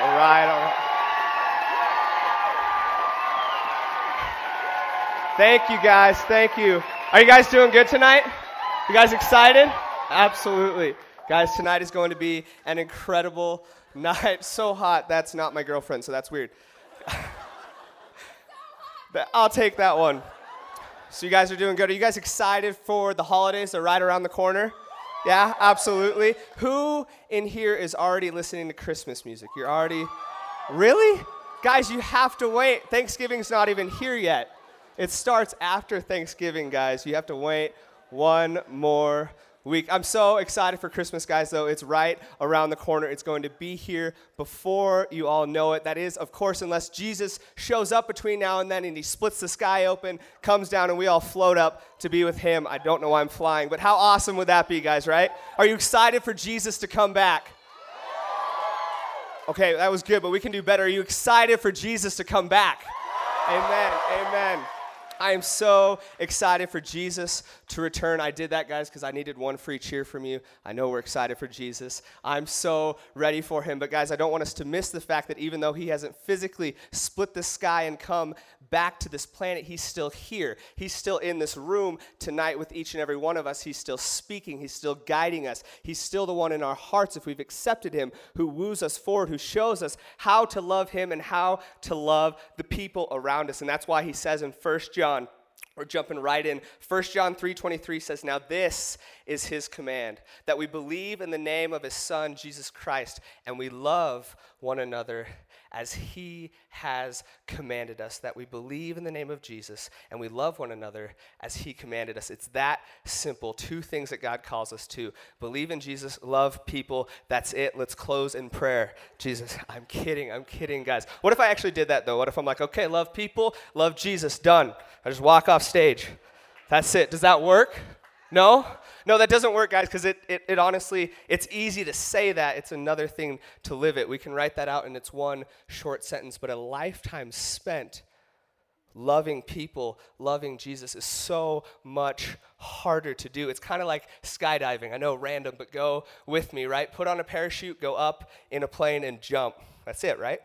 All right, all right. Thank you guys. Thank you. Are you guys doing good tonight? You guys excited? Absolutely. Guys, tonight is going to be an incredible night. So hot. That's not my girlfriend, so that's weird. I'll take that one. So you guys are doing good. Are you guys excited for the holidays? They're right around the corner. Yeah, absolutely. Who in here is already listening to Christmas music? You're already Really? Guys, you have to wait. Thanksgiving's not even here yet. It starts after Thanksgiving, guys. You have to wait one more week. I'm so excited for Christmas, guys, though. It's right around the corner. It's going to be here before you all know it. That is, of course, unless Jesus shows up between now and then and he splits the sky open, comes down, and we all float up to be with him. I don't know why I'm flying, but how awesome would that be, guys, right? Are you excited for Jesus to come back? Okay, that was good, but we can do better. Are you excited for Jesus to come back? Amen. Amen. I am so excited for Jesus to return. I did that, guys, because I needed one free cheer from you. I know we're excited for Jesus. I'm so ready for him. But, guys, I don't want us to miss the fact that even though he hasn't physically split the sky and come back to this planet, he's still here. He's still in this room tonight with each and every one of us. He's still speaking, he's still guiding us. He's still the one in our hearts, if we've accepted him, who woos us forward, who shows us how to love him and how to love the people around us. And that's why he says in 1 John, we're jumping right in. 1 John 3:23 says, "Now this is his command, that we believe in the name of his son Jesus Christ and we love one another as he has commanded us, that we believe in the name of Jesus and we love one another as he commanded us. It's that simple. Two things that God calls us to believe in Jesus, love people. That's it. Let's close in prayer. Jesus, I'm kidding. I'm kidding, guys. What if I actually did that, though? What if I'm like, okay, love people, love Jesus, done. I just walk off stage. That's it. Does that work? No? No, that doesn't work, guys, because it, it, it, honestly, it's easy to say that. It's another thing to live it. We can write that out and it's one short sentence, but a lifetime spent loving people, loving Jesus is so much harder to do. It's kind of like skydiving. I know, random, but go with me, right? Put on a parachute, go up in a plane, and jump. That's it, right?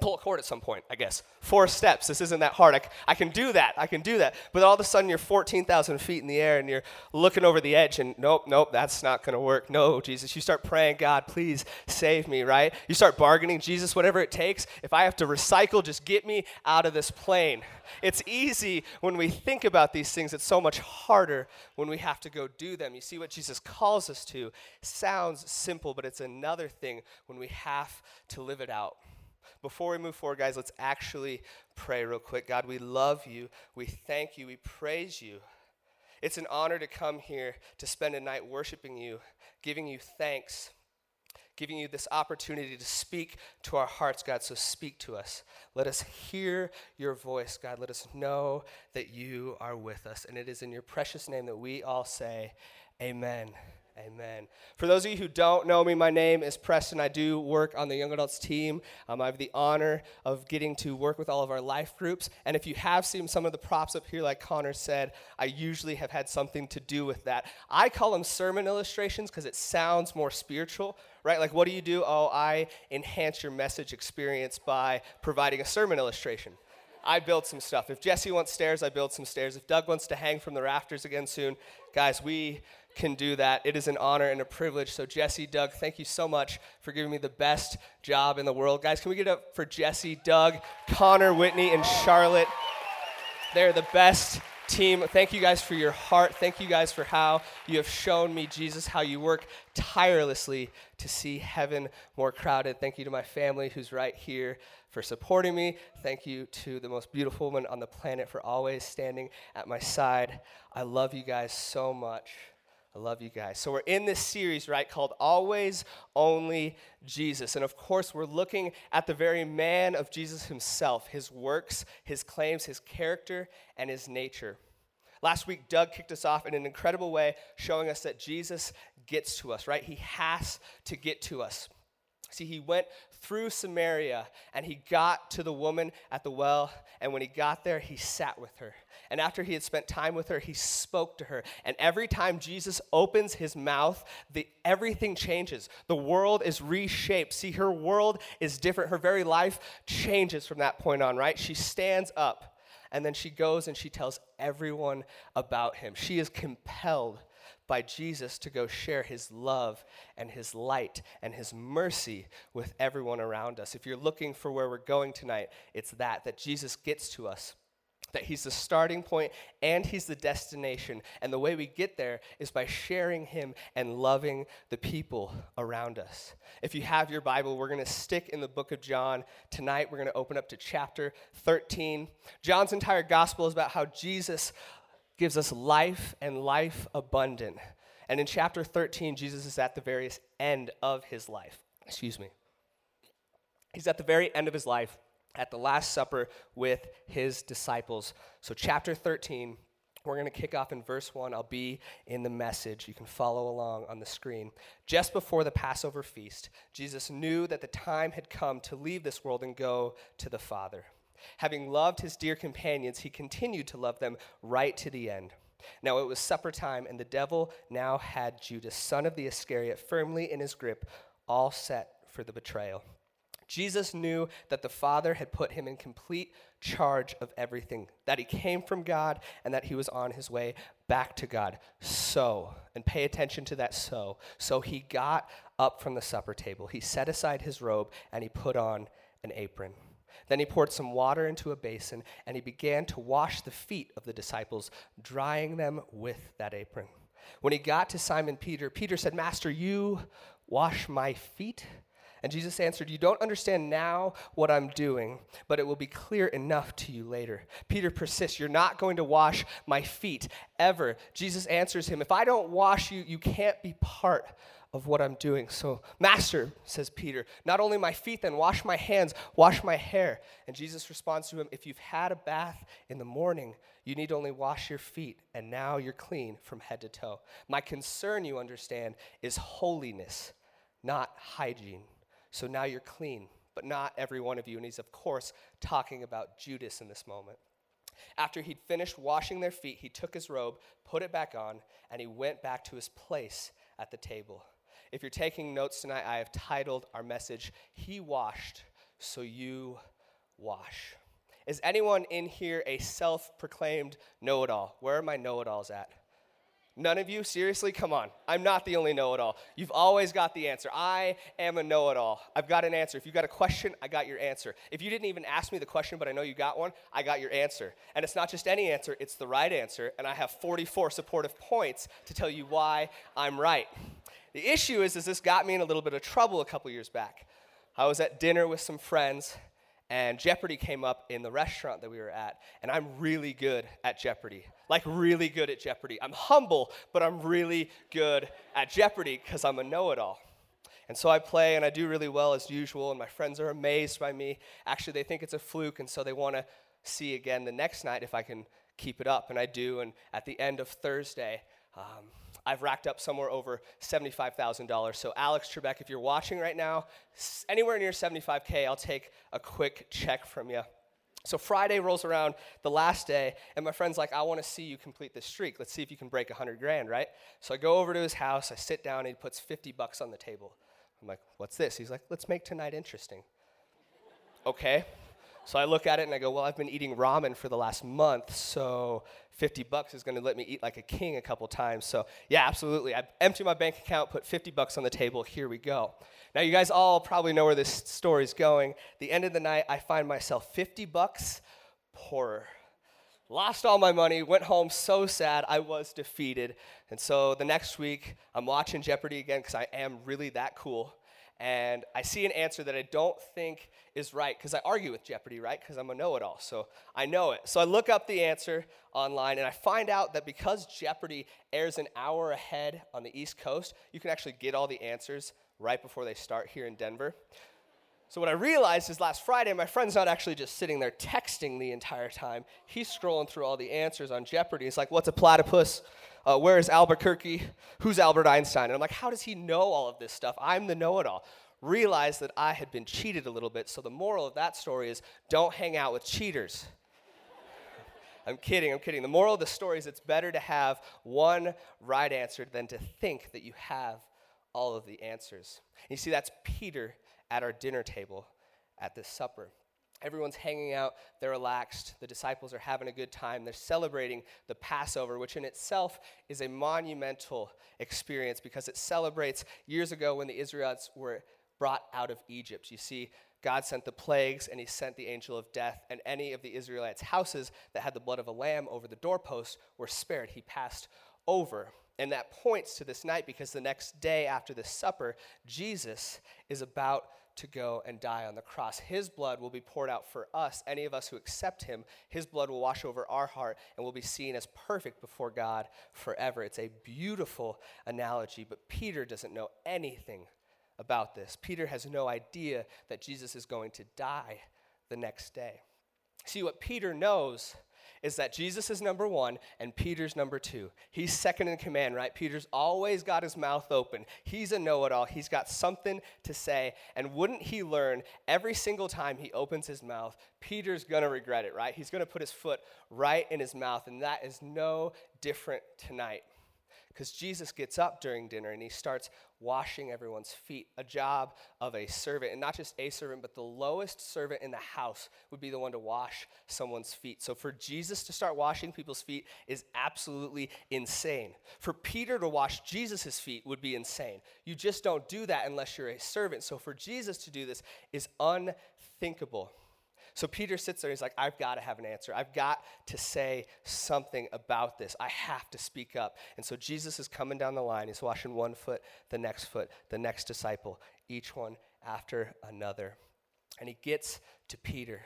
Pull a cord at some point, I guess. Four steps. This isn't that hard. I, I can do that. I can do that. But all of a sudden, you're 14,000 feet in the air and you're looking over the edge, and nope, nope, that's not going to work. No, Jesus. You start praying, God, please save me, right? You start bargaining, Jesus, whatever it takes. If I have to recycle, just get me out of this plane. It's easy when we think about these things, it's so much harder when we have to go do them. You see, what Jesus calls us to sounds simple, but it's another thing when we have to live it out. Before we move forward, guys, let's actually pray real quick. God, we love you. We thank you. We praise you. It's an honor to come here to spend a night worshiping you, giving you thanks, giving you this opportunity to speak to our hearts, God. So speak to us. Let us hear your voice, God. Let us know that you are with us. And it is in your precious name that we all say, Amen. Amen. For those of you who don't know me, my name is Preston. I do work on the young adults team. Um, I have the honor of getting to work with all of our life groups. And if you have seen some of the props up here, like Connor said, I usually have had something to do with that. I call them sermon illustrations because it sounds more spiritual, right? Like, what do you do? Oh, I enhance your message experience by providing a sermon illustration. I build some stuff. If Jesse wants stairs, I build some stairs. If Doug wants to hang from the rafters again soon, guys, we can do that. It is an honor and a privilege. So, Jesse, Doug, thank you so much for giving me the best job in the world. Guys, can we get up for Jesse, Doug, Connor, Whitney, and Charlotte? They're the best team. Thank you guys for your heart. Thank you guys for how you have shown me, Jesus, how you work tirelessly to see heaven more crowded. Thank you to my family who's right here for supporting me. Thank you to the most beautiful woman on the planet for always standing at my side. I love you guys so much. I love you guys. So, we're in this series, right, called Always Only Jesus. And of course, we're looking at the very man of Jesus himself, his works, his claims, his character, and his nature. Last week, Doug kicked us off in an incredible way, showing us that Jesus gets to us, right? He has to get to us. See, he went through Samaria and he got to the woman at the well. And when he got there, he sat with her. And after he had spent time with her, he spoke to her. And every time Jesus opens his mouth, the, everything changes. The world is reshaped. See, her world is different. Her very life changes from that point on, right? She stands up and then she goes and she tells everyone about him. She is compelled by Jesus to go share his love and his light and his mercy with everyone around us. If you're looking for where we're going tonight, it's that, that Jesus gets to us that he's the starting point and he's the destination. And the way we get there is by sharing him and loving the people around us. If you have your Bible, we're going to stick in the book of John. Tonight, we're going to open up to chapter 13. John's entire gospel is about how Jesus gives us life and life abundant. And in chapter 13, Jesus is at the very end of his life. Excuse me. He's at the very end of his life at the Last Supper with his disciples. So, chapter 13, we're going to kick off in verse 1. I'll be in the message. You can follow along on the screen. Just before the Passover feast, Jesus knew that the time had come to leave this world and go to the Father. Having loved his dear companions, he continued to love them right to the end. Now it was supper time, and the devil now had Judas, son of the Iscariot, firmly in his grip, all set for the betrayal. Jesus knew that the Father had put him in complete charge of everything, that he came from God, and that he was on his way back to God. So, and pay attention to that so. So he got up from the supper table. He set aside his robe, and he put on an apron. Then he poured some water into a basin, and he began to wash the feet of the disciples, drying them with that apron. When he got to Simon Peter, Peter said, Master, you wash my feet? And Jesus answered, You don't understand now what I'm doing, but it will be clear enough to you later. Peter persists, You're not going to wash my feet ever. Jesus answers him, If I don't wash you, you can't be part of what I'm doing. So, Master, says Peter, not only my feet, then wash my hands, wash my hair. And Jesus responds to him, If you've had a bath in the morning, you need only wash your feet, and now you're clean from head to toe. My concern, you understand, is holiness, not hygiene. So now you're clean, but not every one of you. And he's, of course, talking about Judas in this moment. After he'd finished washing their feet, he took his robe, put it back on, and he went back to his place at the table. If you're taking notes tonight, I have titled our message, He Washed, So You Wash. Is anyone in here a self proclaimed know it all? Where are my know it alls at? None of you? Seriously? Come on. I'm not the only know it all. You've always got the answer. I am a know it all. I've got an answer. If you've got a question, I got your answer. If you didn't even ask me the question, but I know you got one, I got your answer. And it's not just any answer, it's the right answer. And I have 44 supportive points to tell you why I'm right. The issue is, is this got me in a little bit of trouble a couple years back. I was at dinner with some friends, and Jeopardy came up in the restaurant that we were at, and I'm really good at Jeopardy. Like, really good at Jeopardy. I'm humble, but I'm really good at Jeopardy because I'm a know it all. And so I play, and I do really well as usual, and my friends are amazed by me. Actually, they think it's a fluke, and so they want to see again the next night if I can keep it up, and I do. And at the end of Thursday, um, I've racked up somewhere over $75,000. So, Alex Trebek, if you're watching right now, anywhere near 75K, I'll take a quick check from you. So, Friday rolls around, the last day, and my friend's like, I want to see you complete this streak. Let's see if you can break 100 grand, right? So, I go over to his house, I sit down, and he puts 50 bucks on the table. I'm like, what's this? He's like, let's make tonight interesting. okay. So I look at it and I go, well, I've been eating ramen for the last month, so 50 bucks is going to let me eat like a king a couple times. So yeah, absolutely. I empty my bank account, put 50 bucks on the table. Here we go. Now you guys all probably know where this story is going. The end of the night, I find myself 50 bucks poorer. Lost all my money, went home so sad, I was defeated. And so the next week, I'm watching Jeopardy again because I am really that cool and I see an answer that I don't think is right because I argue with Jeopardy, right? Because I'm a know it all. So I know it. So I look up the answer online and I find out that because Jeopardy airs an hour ahead on the East Coast, you can actually get all the answers right before they start here in Denver. So what I realized is last Friday, my friend's not actually just sitting there texting the entire time. He's scrolling through all the answers on Jeopardy. He's like, what's a platypus? Uh, where is Albuquerque? Who's Albert Einstein? And I'm like, how does he know all of this stuff? I'm the know it all. realized that I had been cheated a little bit. So the moral of that story is don't hang out with cheaters. I'm kidding, I'm kidding. The moral of the story is it's better to have one right answer than to think that you have all of the answers. You see, that's Peter at our dinner table at this supper. Everyone's hanging out, they're relaxed, the disciples are having a good time, they're celebrating the Passover, which in itself is a monumental experience because it celebrates years ago when the Israelites were brought out of Egypt. You see, God sent the plagues and he sent the angel of death, and any of the Israelites' houses that had the blood of a lamb over the doorpost were spared. He passed over. And that points to this night because the next day after the supper, Jesus is about to go and die on the cross. His blood will be poured out for us, any of us who accept him. His blood will wash over our heart and will be seen as perfect before God forever. It's a beautiful analogy, but Peter doesn't know anything about this. Peter has no idea that Jesus is going to die the next day. See, what Peter knows is that Jesus is number one and Peter's number two. He's second in command, right? Peter's always got his mouth open. He's a know it all. He's got something to say. And wouldn't he learn every single time he opens his mouth, Peter's going to regret it, right? He's going to put his foot right in his mouth. And that is no different tonight. Because Jesus gets up during dinner and he starts washing everyone's feet, a job of a servant. And not just a servant, but the lowest servant in the house would be the one to wash someone's feet. So for Jesus to start washing people's feet is absolutely insane. For Peter to wash Jesus' feet would be insane. You just don't do that unless you're a servant. So for Jesus to do this is unthinkable. So Peter sits there and he's like, I've got to have an answer. I've got to say something about this. I have to speak up. And so Jesus is coming down the line. He's washing one foot, the next foot, the next disciple, each one after another. And he gets to Peter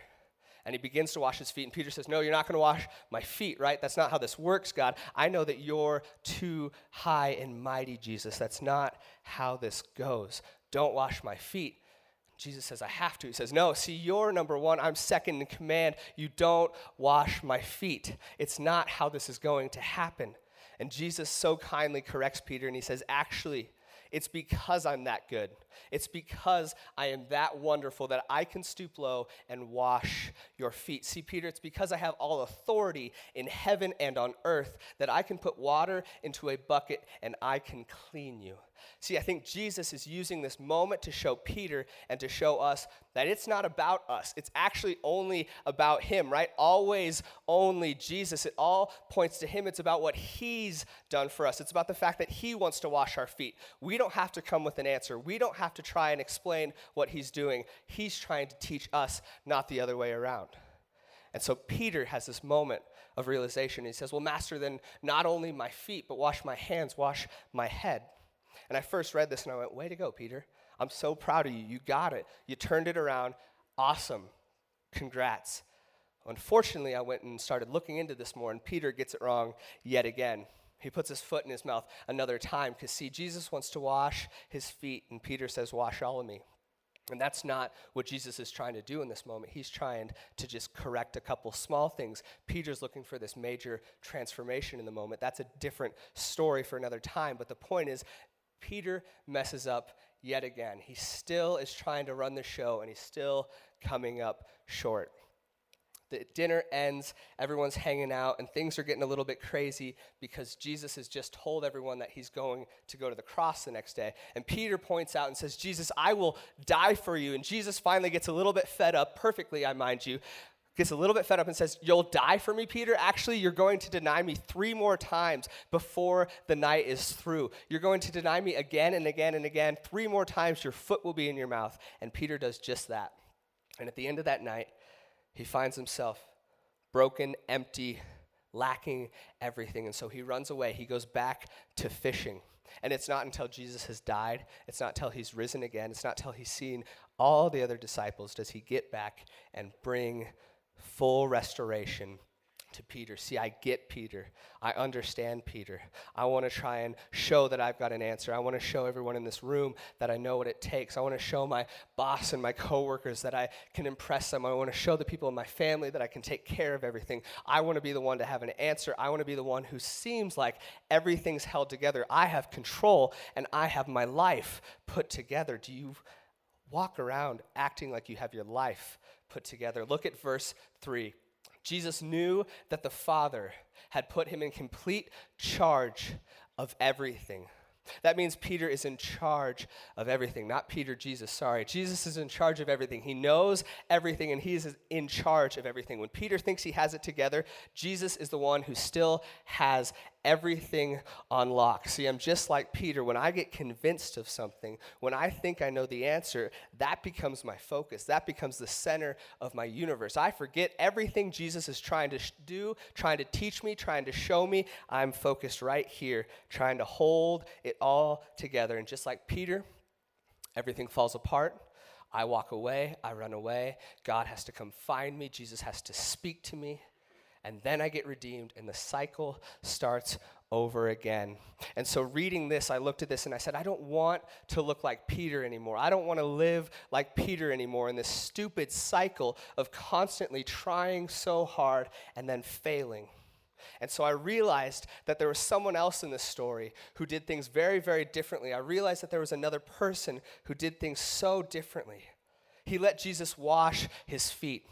and he begins to wash his feet. And Peter says, No, you're not going to wash my feet, right? That's not how this works, God. I know that you're too high and mighty, Jesus. That's not how this goes. Don't wash my feet. Jesus says, I have to. He says, No, see, you're number one. I'm second in command. You don't wash my feet. It's not how this is going to happen. And Jesus so kindly corrects Peter and he says, Actually, it's because I'm that good. It's because I am that wonderful that I can stoop low and wash your feet. See, Peter, it's because I have all authority in heaven and on earth that I can put water into a bucket and I can clean you. See, I think Jesus is using this moment to show Peter and to show us that it's not about us. It's actually only about Him, right? Always only Jesus. It all points to Him. It's about what He's done for us. It's about the fact that He wants to wash our feet. We don't have to come with an answer. We don't have to try and explain what He's doing. He's trying to teach us, not the other way around. And so Peter has this moment of realization. He says, Well, Master, then not only my feet, but wash my hands, wash my head. And I first read this and I went, Way to go, Peter. I'm so proud of you. You got it. You turned it around. Awesome. Congrats. Unfortunately, I went and started looking into this more, and Peter gets it wrong yet again. He puts his foot in his mouth another time because, see, Jesus wants to wash his feet, and Peter says, Wash all of me. And that's not what Jesus is trying to do in this moment. He's trying to just correct a couple small things. Peter's looking for this major transformation in the moment. That's a different story for another time. But the point is, Peter messes up yet again. He still is trying to run the show and he's still coming up short. The dinner ends, everyone's hanging out, and things are getting a little bit crazy because Jesus has just told everyone that he's going to go to the cross the next day. And Peter points out and says, Jesus, I will die for you. And Jesus finally gets a little bit fed up, perfectly, I mind you, gets a little bit fed up and says, You'll die for me, Peter? Actually, you're going to deny me three more times before the night is through. You're going to deny me again and again and again. Three more times, your foot will be in your mouth. And Peter does just that. And at the end of that night, he finds himself broken, empty, lacking everything. And so he runs away. He goes back to fishing. And it's not until Jesus has died, it's not until he's risen again, it's not until he's seen all the other disciples does he get back and bring full restoration to Peter. See, I get Peter. I understand Peter. I want to try and show that I've got an answer. I want to show everyone in this room that I know what it takes. I want to show my boss and my coworkers that I can impress them. I want to show the people in my family that I can take care of everything. I want to be the one to have an answer. I want to be the one who seems like everything's held together. I have control and I have my life put together. Do you walk around acting like you have your life put together. Look at verse 3. Jesus knew that the Father had put him in complete charge of everything. That means Peter is in charge of everything. Not Peter, Jesus, sorry. Jesus is in charge of everything. He knows everything and he's in charge of everything. When Peter thinks he has it together, Jesus is the one who still has everything on lock. See, I'm just like Peter. When I get convinced of something, when I think I know the answer, that becomes my focus. That becomes the center of my universe. I forget everything Jesus is trying to sh- do, trying to teach me, trying to show me. I'm focused right here, trying to hold it all together. And just like Peter, everything falls apart. I walk away, I run away. God has to come find me. Jesus has to speak to me and then I get redeemed, and the cycle starts over again. And so, reading this, I looked at this and I said, I don't want to look like Peter anymore. I don't want to live like Peter anymore in this stupid cycle of constantly trying so hard and then failing. And so I realized that there was someone else in this story who did things very, very differently. I realized that there was another person who did things so differently. He let Jesus wash his feet.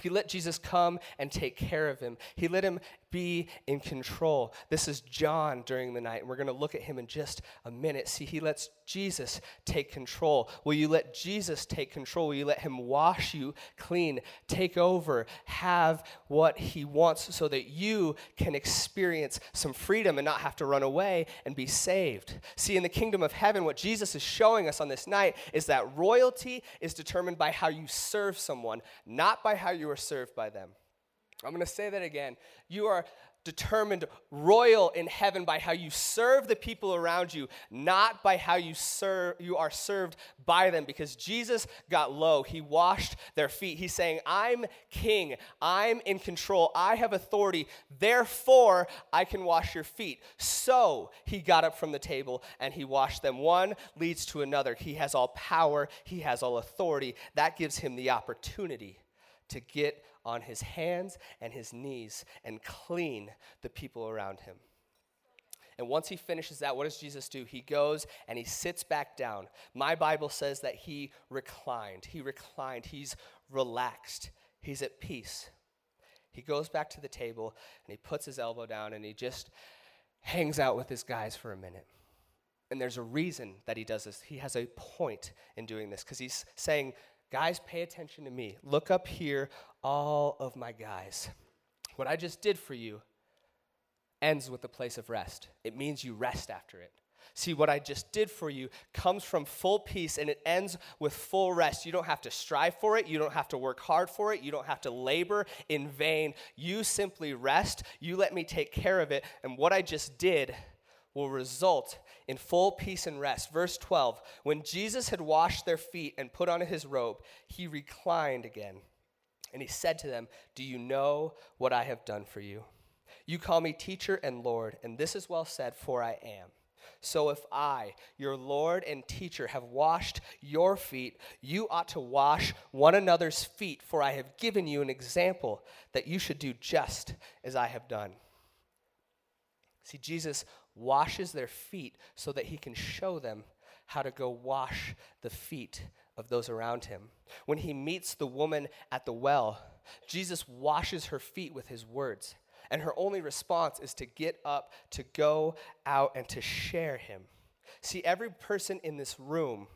He let Jesus come and take care of him. He let him be in control. This is John during the night, and we're going to look at him in just a minute. See, he lets Jesus take control. Will you let Jesus take control? Will you let him wash you clean, take over, have what he wants so that you can experience some freedom and not have to run away and be saved? See, in the kingdom of heaven, what Jesus is showing us on this night is that royalty is determined by how you serve someone, not by how you are served by them. I'm going to say that again. You are determined royal in heaven by how you serve the people around you, not by how you serve you are served by them because Jesus got low. He washed their feet. He's saying, "I'm king. I'm in control. I have authority. Therefore, I can wash your feet." So, he got up from the table and he washed them. One leads to another. He has all power, he has all authority. That gives him the opportunity to get on his hands and his knees and clean the people around him. And once he finishes that, what does Jesus do? He goes and he sits back down. My Bible says that he reclined. He reclined. He's relaxed. He's at peace. He goes back to the table and he puts his elbow down and he just hangs out with his guys for a minute. And there's a reason that he does this. He has a point in doing this because he's saying, Guys, pay attention to me. Look up here, all of my guys. What I just did for you ends with a place of rest. It means you rest after it. See, what I just did for you comes from full peace and it ends with full rest. You don't have to strive for it. You don't have to work hard for it. You don't have to labor in vain. You simply rest. You let me take care of it. And what I just did will result in full peace and rest. Verse 12 When Jesus had washed their feet and put on his robe, he reclined again. And he said to them, Do you know what I have done for you? You call me teacher and Lord, and this is well said, for I am. So if I, your Lord and teacher, have washed your feet, you ought to wash one another's feet, for I have given you an example that you should do just as I have done. See, Jesus washes their feet so that he can show them how to go wash the feet of those around him. When he meets the woman at the well, Jesus washes her feet with his words. And her only response is to get up, to go out, and to share him. See, every person in this room,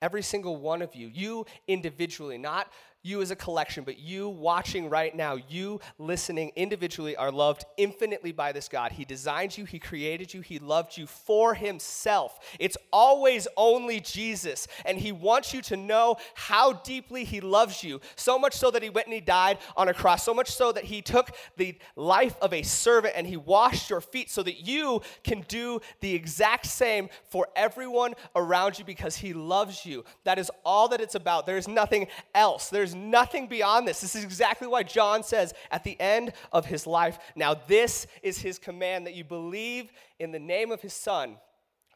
every single one of you, you individually, not you as a collection, but you watching right now, you listening individually are loved infinitely by this God. He designed you, He created you, He loved you for Himself. It's always only Jesus, and He wants you to know how deeply He loves you. So much so that He went and He died on a cross, so much so that He took the life of a servant and He washed your feet so that you can do the exact same for everyone around you because He loves you. That is all that it's about. There's nothing else. There's there's nothing beyond this. This is exactly why John says at the end of his life, now this is his command that you believe in the name of his son,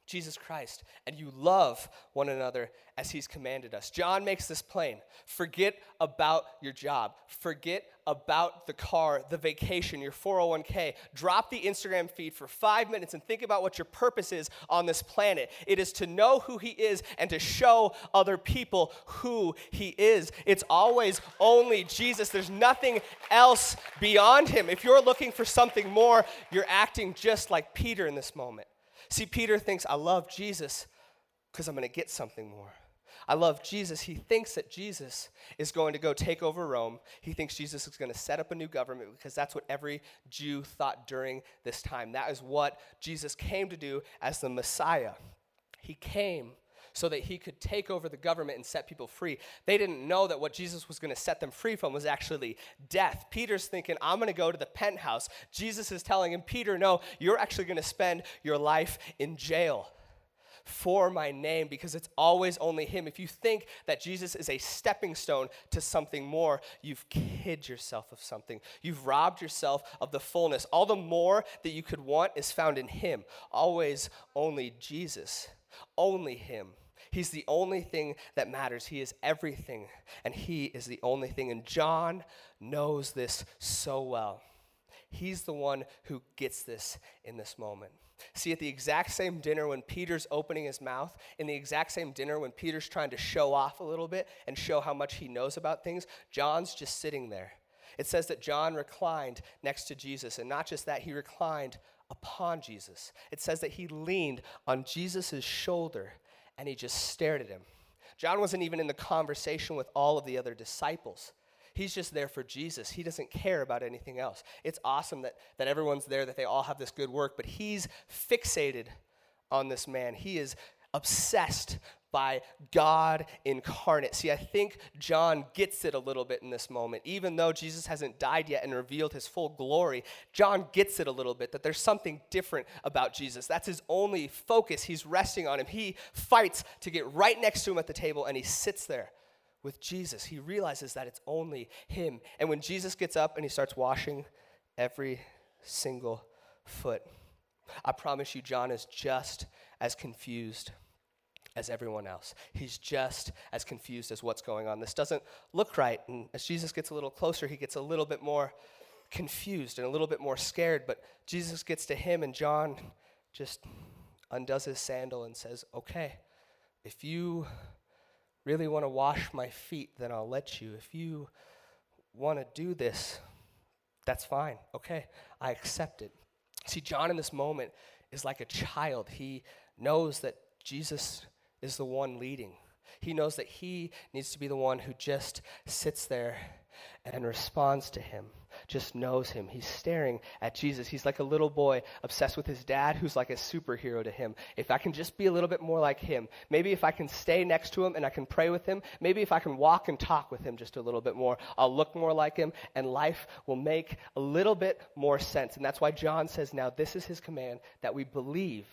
Jesus Christ, and you love one another as he's commanded us. John makes this plain. Forget about your job. Forget about the car, the vacation, your 401k. Drop the Instagram feed for five minutes and think about what your purpose is on this planet. It is to know who he is and to show other people who he is. It's always only Jesus. There's nothing else beyond him. If you're looking for something more, you're acting just like Peter in this moment. See, Peter thinks, I love Jesus because I'm going to get something more. I love Jesus. He thinks that Jesus is going to go take over Rome. He thinks Jesus is going to set up a new government because that's what every Jew thought during this time. That is what Jesus came to do as the Messiah. He came so that he could take over the government and set people free. They didn't know that what Jesus was going to set them free from was actually death. Peter's thinking, I'm going to go to the penthouse. Jesus is telling him, Peter, no, you're actually going to spend your life in jail for my name because it's always only him. If you think that Jesus is a stepping stone to something more, you've kid yourself of something. You've robbed yourself of the fullness. All the more that you could want is found in him. Always only Jesus. Only him. He's the only thing that matters. He is everything, and He is the only thing. And John knows this so well. He's the one who gets this in this moment. See, at the exact same dinner when Peter's opening his mouth, in the exact same dinner when Peter's trying to show off a little bit and show how much he knows about things, John's just sitting there. It says that John reclined next to Jesus, and not just that, he reclined upon Jesus. It says that he leaned on Jesus' shoulder and he just stared at him. John wasn't even in the conversation with all of the other disciples. He's just there for Jesus. He doesn't care about anything else. It's awesome that, that everyone's there, that they all have this good work, but he's fixated on this man. He is obsessed by God incarnate. See, I think John gets it a little bit in this moment. Even though Jesus hasn't died yet and revealed his full glory, John gets it a little bit that there's something different about Jesus. That's his only focus. He's resting on him. He fights to get right next to him at the table and he sits there with Jesus. He realizes that it's only him. And when Jesus gets up and he starts washing every single foot, I promise you, John is just as confused as everyone else. He's just as confused as what's going on. This doesn't look right. And as Jesus gets a little closer, he gets a little bit more confused and a little bit more scared. But Jesus gets to him, and John just undoes his sandal and says, Okay, if you really want to wash my feet, then I'll let you. If you want to do this, that's fine. Okay, I accept it. See, John in this moment is like a child. He knows that Jesus is the one leading. He knows that he needs to be the one who just sits there and responds to him, just knows him. He's staring at Jesus. He's like a little boy obsessed with his dad who's like a superhero to him. If I can just be a little bit more like him, maybe if I can stay next to him and I can pray with him, maybe if I can walk and talk with him just a little bit more, I'll look more like him and life will make a little bit more sense. And that's why John says now this is his command that we believe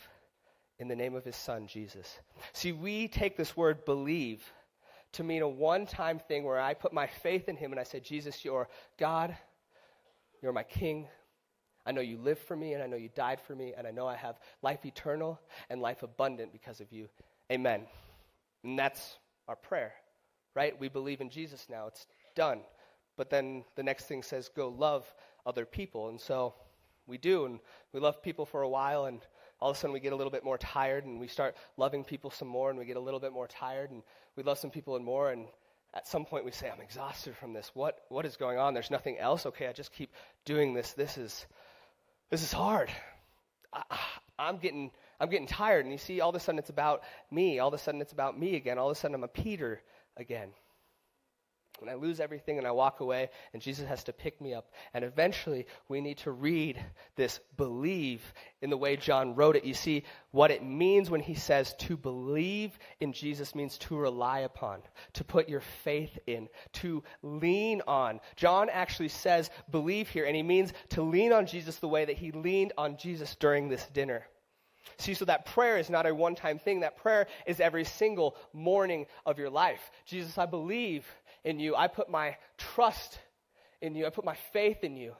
in the name of his son, Jesus. See, we take this word believe to mean a one time thing where I put my faith in him and I say, Jesus, you're God, you're my king. I know you live for me and I know you died for me and I know I have life eternal and life abundant because of you. Amen. And that's our prayer, right? We believe in Jesus now. It's done. But then the next thing says, go love other people. And so we do, and we love people for a while, and all of a sudden we get a little bit more tired and we start loving people some more and we get a little bit more tired and we love some people and more. And at some point we say i'm exhausted from this. What what is going on? There's nothing else? Okay i just keep doing this. This is this is hard. I, i'm getting i'm getting tired. And you see all of a sudden it's about me. All of a sudden it's about me again. All of a sudden i'm a peter again when I lose everything and I walk away, and Jesus has to pick me up. And eventually, we need to read this believe in the way John wrote it. You see, what it means when he says to believe in Jesus means to rely upon, to put your faith in, to lean on. John actually says believe here, and he means to lean on Jesus the way that he leaned on Jesus during this dinner. See, so that prayer is not a one time thing. That prayer is every single morning of your life. Jesus, I believe in you. I put my trust in you. I put my faith in you.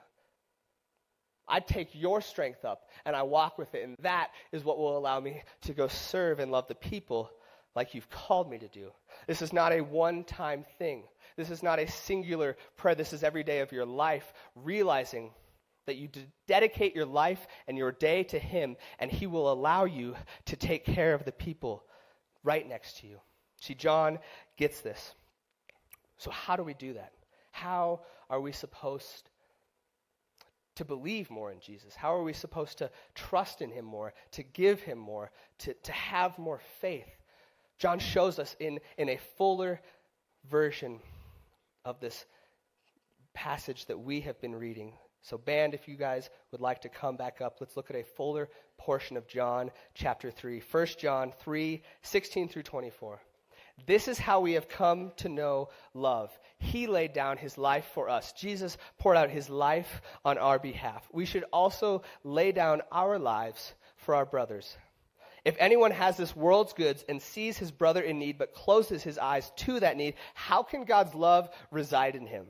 I take your strength up and I walk with it. And that is what will allow me to go serve and love the people like you've called me to do. This is not a one time thing. This is not a singular prayer. This is every day of your life, realizing that you dedicate your life and your day to Him, and He will allow you to take care of the people right next to you. See, John gets this. So, how do we do that? How are we supposed to believe more in Jesus? How are we supposed to trust in Him more, to give Him more, to, to have more faith? John shows us in, in a fuller version of this passage that we have been reading. So, band, if you guys would like to come back up, let's look at a fuller portion of John chapter 3. 1 John 3 16 through 24. This is how we have come to know love. He laid down his life for us. Jesus poured out his life on our behalf. We should also lay down our lives for our brothers. If anyone has this world's goods and sees his brother in need but closes his eyes to that need, how can God's love reside in him?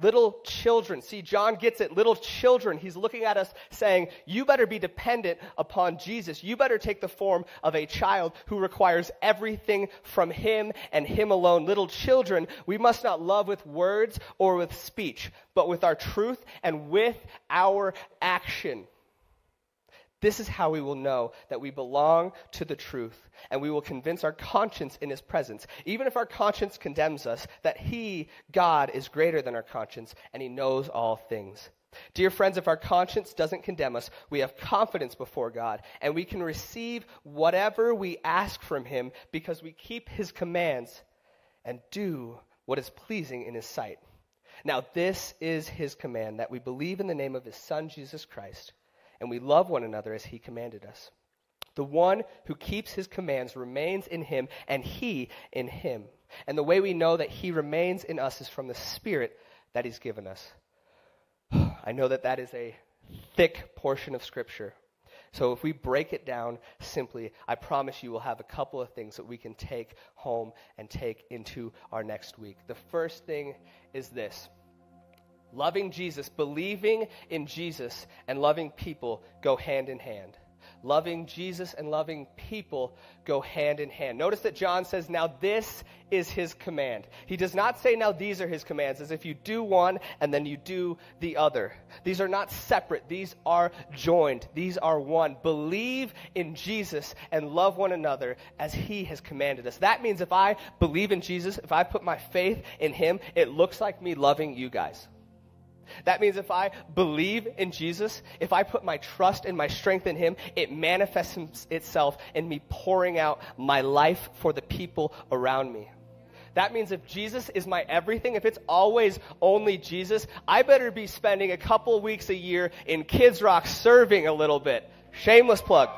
Little children, see, John gets it. Little children, he's looking at us saying, You better be dependent upon Jesus. You better take the form of a child who requires everything from him and him alone. Little children, we must not love with words or with speech, but with our truth and with our action. This is how we will know that we belong to the truth, and we will convince our conscience in His presence, even if our conscience condemns us, that He, God, is greater than our conscience, and He knows all things. Dear friends, if our conscience doesn't condemn us, we have confidence before God, and we can receive whatever we ask from Him because we keep His commands and do what is pleasing in His sight. Now, this is His command that we believe in the name of His Son, Jesus Christ and we love one another as he commanded us. The one who keeps his commands remains in him, and he in him. And the way we know that he remains in us is from the Spirit that he's given us. I know that that is a thick portion of Scripture. So if we break it down simply, I promise you we'll have a couple of things that we can take home and take into our next week. The first thing is this Loving Jesus, believing in Jesus, and loving people go hand in hand. Loving Jesus and loving people go hand in hand. Notice that John says, Now this is his command. He does not say, Now these are his commands, as if you do one and then you do the other. These are not separate, these are joined, these are one. Believe in Jesus and love one another as he has commanded us. That means if I believe in Jesus, if I put my faith in him, it looks like me loving you guys. That means if I believe in Jesus, if I put my trust and my strength in Him, it manifests itself in me pouring out my life for the people around me. That means if Jesus is my everything, if it's always only Jesus, I better be spending a couple weeks a year in Kids Rock serving a little bit. Shameless plug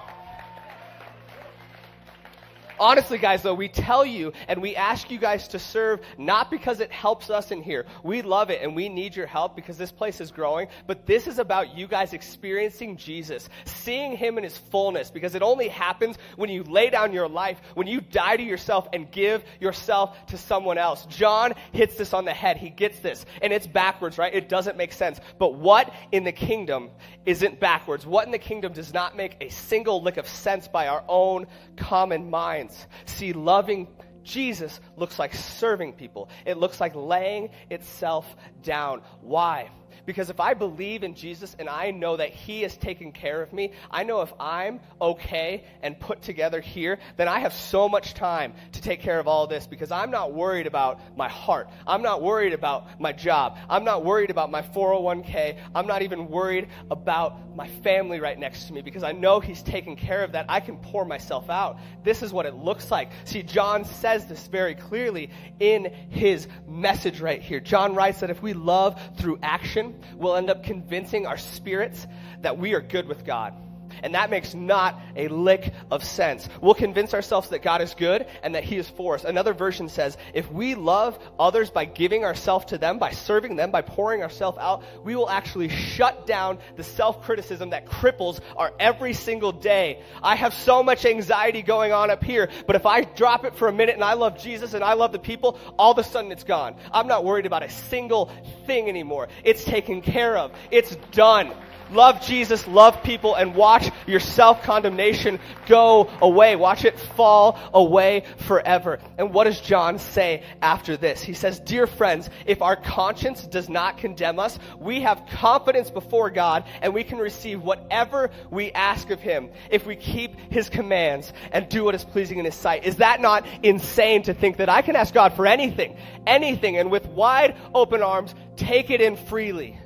honestly, guys, though, we tell you and we ask you guys to serve not because it helps us in here. We love it and we need your help because this place is growing. But this is about you guys experiencing Jesus, seeing him in his fullness because it only happens when you lay down your life, when you die to yourself and give yourself to someone else. John hits this on the head. He gets this. And it's backwards, right? It doesn't make sense. But what in the kingdom isn't backwards? What in the kingdom does not make a single lick of sense by our own common minds? See, loving Jesus looks like serving people, it looks like laying itself down. Why? Because if I believe in Jesus and I know that He is taking care of me, I know if I'm okay and put together here, then I have so much time to take care of all this because I'm not worried about my heart. I'm not worried about my job. I'm not worried about my 401k. I'm not even worried about my family right next to me because I know He's taking care of that. I can pour myself out. This is what it looks like. See, John says this very clearly in his message right here. John writes that if we love through action, we'll end up convincing our spirits that we are good with God. And that makes not a lick of sense. We'll convince ourselves that God is good and that He is for us. Another version says, if we love others by giving ourselves to them, by serving them, by pouring ourselves out, we will actually shut down the self criticism that cripples our every single day. I have so much anxiety going on up here, but if I drop it for a minute and I love Jesus and I love the people, all of a sudden it's gone. I'm not worried about a single thing anymore. It's taken care of. It's done. Love Jesus, love people, and watch your self condemnation go away. Watch it fall away forever. And what does John say after this? He says, Dear friends, if our conscience does not condemn us, we have confidence before God and we can receive whatever we ask of Him if we keep His commands and do what is pleasing in His sight. Is that not insane to think that I can ask God for anything, anything, and with wide open arms, take it in freely?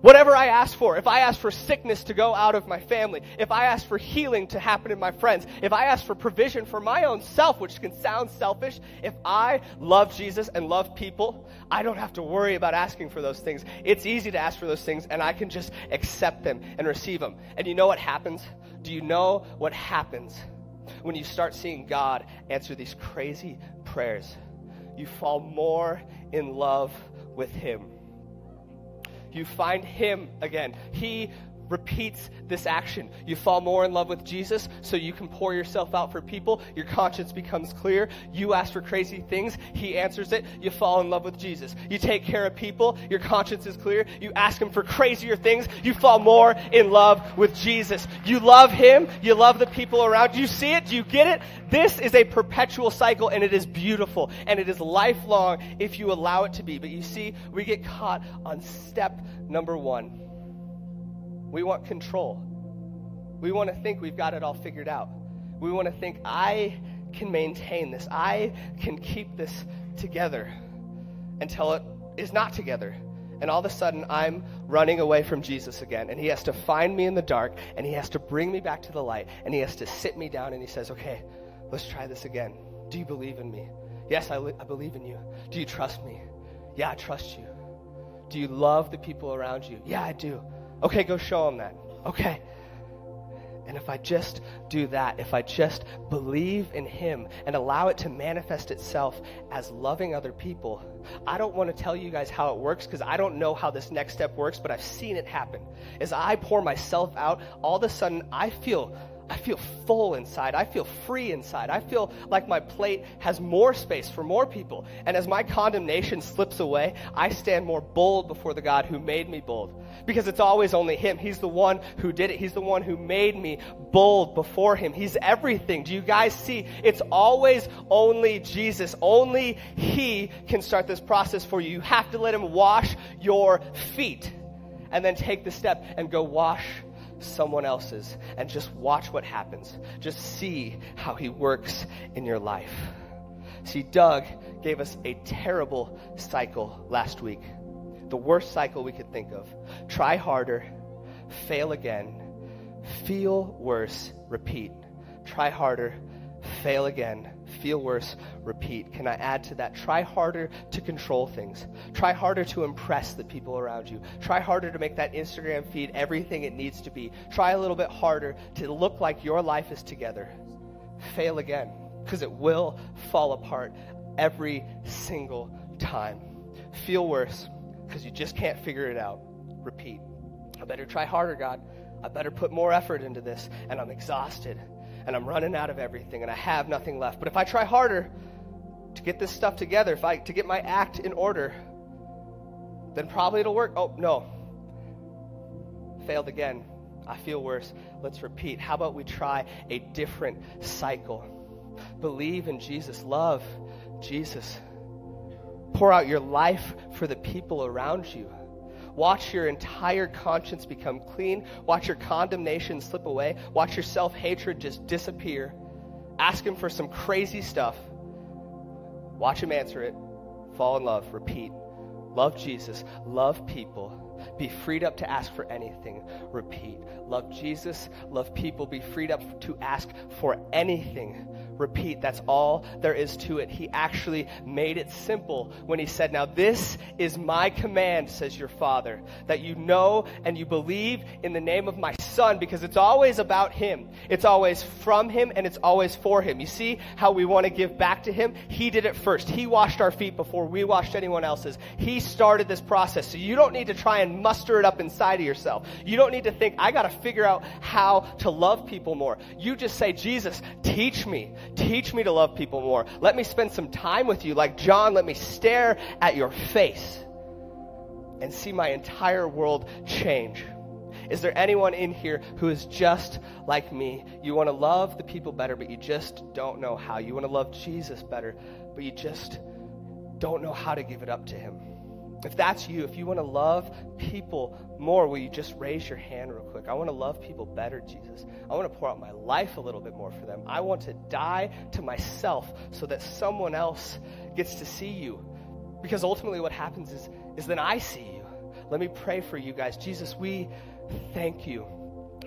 Whatever I ask for, if I ask for sickness to go out of my family, if I ask for healing to happen in my friends, if I ask for provision for my own self, which can sound selfish, if I love Jesus and love people, I don't have to worry about asking for those things. It's easy to ask for those things, and I can just accept them and receive them. And you know what happens? Do you know what happens when you start seeing God answer these crazy prayers? You fall more in love with Him you find Him again. He repeats this action. You fall more in love with Jesus so you can pour yourself out for people. Your conscience becomes clear. You ask for crazy things, He answers it. You fall in love with Jesus. You take care of people, your conscience is clear. You ask Him for crazier things, you fall more in love with Jesus. You love Him, you love the people around. You see it? Do you get it? This is a perpetual cycle and it is beautiful and it is lifelong if you allow it to be. But you see, we get caught on step number one. We want control. We want to think we've got it all figured out. We want to think, I can maintain this, I can keep this together until it is not together. And all of a sudden, I'm running away from Jesus again. And he has to find me in the dark, and he has to bring me back to the light, and he has to sit me down, and he says, Okay, Let's try this again. Do you believe in me? Yes, I, li- I believe in you. Do you trust me? Yeah, I trust you. Do you love the people around you? Yeah, I do. Okay, go show them that. Okay. And if I just do that, if I just believe in Him and allow it to manifest itself as loving other people, I don't want to tell you guys how it works because I don't know how this next step works, but I've seen it happen. As I pour myself out, all of a sudden I feel I feel full inside. I feel free inside. I feel like my plate has more space for more people. And as my condemnation slips away, I stand more bold before the God who made me bold. Because it's always only Him. He's the one who did it. He's the one who made me bold before Him. He's everything. Do you guys see? It's always only Jesus. Only He can start this process for you. You have to let Him wash your feet and then take the step and go wash someone else's and just watch what happens. Just see how he works in your life. See, Doug gave us a terrible cycle last week. The worst cycle we could think of. Try harder, fail again, feel worse, repeat. Try harder, fail again, feel worse, repeat. Can I add to that? Try harder to control things. Try harder to impress the people around you. Try harder to make that Instagram feed everything it needs to be. Try a little bit harder to look like your life is together. Fail again, because it will fall apart every single time. Feel worse, because you just can't figure it out. Repeat. I better try harder, God. I better put more effort into this, and I'm exhausted and I'm running out of everything and I have nothing left. But if I try harder to get this stuff together, if I to get my act in order, then probably it'll work. Oh, no. Failed again. I feel worse. Let's repeat. How about we try a different cycle? Believe in Jesus, love Jesus. Pour out your life for the people around you. Watch your entire conscience become clean. Watch your condemnation slip away. Watch your self hatred just disappear. Ask Him for some crazy stuff. Watch Him answer it. Fall in love. Repeat. Love Jesus. Love people. Be freed up to ask for anything. Repeat. Love Jesus. Love people. Be freed up to ask for anything repeat. That's all there is to it. He actually made it simple when he said, Now this is my command, says your Father, that you know and you believe in the name of my Son, because it's always about him. It's always from him and it's always for him. You see how we want to give back to him? He did it first. He washed our feet before we washed anyone else's. He started this process. So you don't need to try and muster it up inside of yourself. You don't need to think, I got to figure out how to love people more. You just say, Jesus, teach me. Teach me to love people more. Let me spend some time with you. Like John, let me stare at your face and see my entire world change. Is there anyone in here who is just like me? You want to love the people better, but you just don't know how. You want to love Jesus better, but you just don't know how to give it up to him. If that's you, if you want to love people more, will you just raise your hand real quick? I want to love people better, Jesus. I want to pour out my life a little bit more for them. I want to die to myself so that someone else gets to see you. Because ultimately, what happens is, is then I see you. Let me pray for you guys. Jesus, we thank you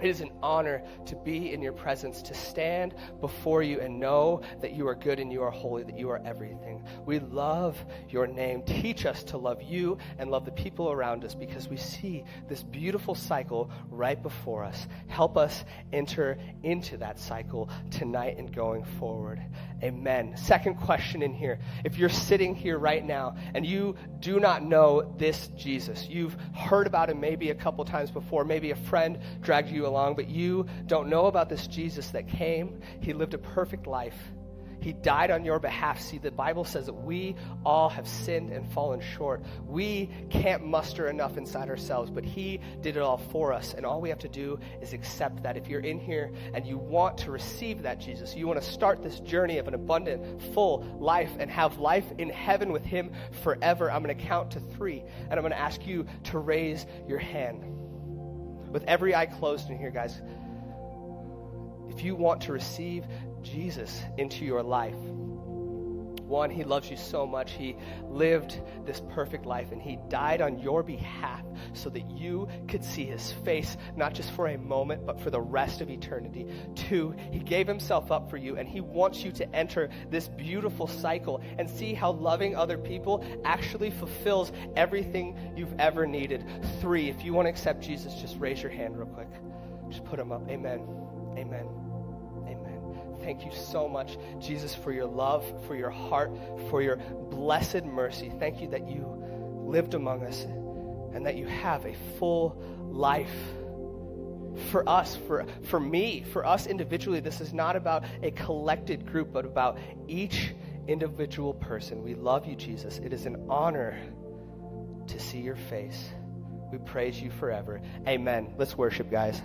it is an honor to be in your presence, to stand before you and know that you are good and you are holy, that you are everything. We love your name. Teach us to love you and love the people around us because we see this beautiful cycle right before us. Help us enter into that cycle tonight and going forward. Amen. Second question in here. If you're sitting here right now and you do not know this Jesus, you've heard about him maybe a couple times before, maybe a friend dragged you along, but you don't know about this Jesus that came. He lived a perfect life he died on your behalf. See, the Bible says that we all have sinned and fallen short. We can't muster enough inside ourselves, but He did it all for us. And all we have to do is accept that. If you're in here and you want to receive that Jesus, you want to start this journey of an abundant, full life and have life in heaven with Him forever, I'm going to count to three. And I'm going to ask you to raise your hand. With every eye closed in here, guys, if you want to receive Jesus into your life. One, he loves you so much. He lived this perfect life and he died on your behalf so that you could see his face, not just for a moment, but for the rest of eternity. Two, he gave himself up for you and he wants you to enter this beautiful cycle and see how loving other people actually fulfills everything you've ever needed. Three, if you want to accept Jesus, just raise your hand real quick. Just put them up. Amen. Amen. Thank you so much, Jesus, for your love, for your heart, for your blessed mercy. Thank you that you lived among us and that you have a full life for us, for, for me, for us individually. This is not about a collected group, but about each individual person. We love you, Jesus. It is an honor to see your face. We praise you forever. Amen. Let's worship, guys.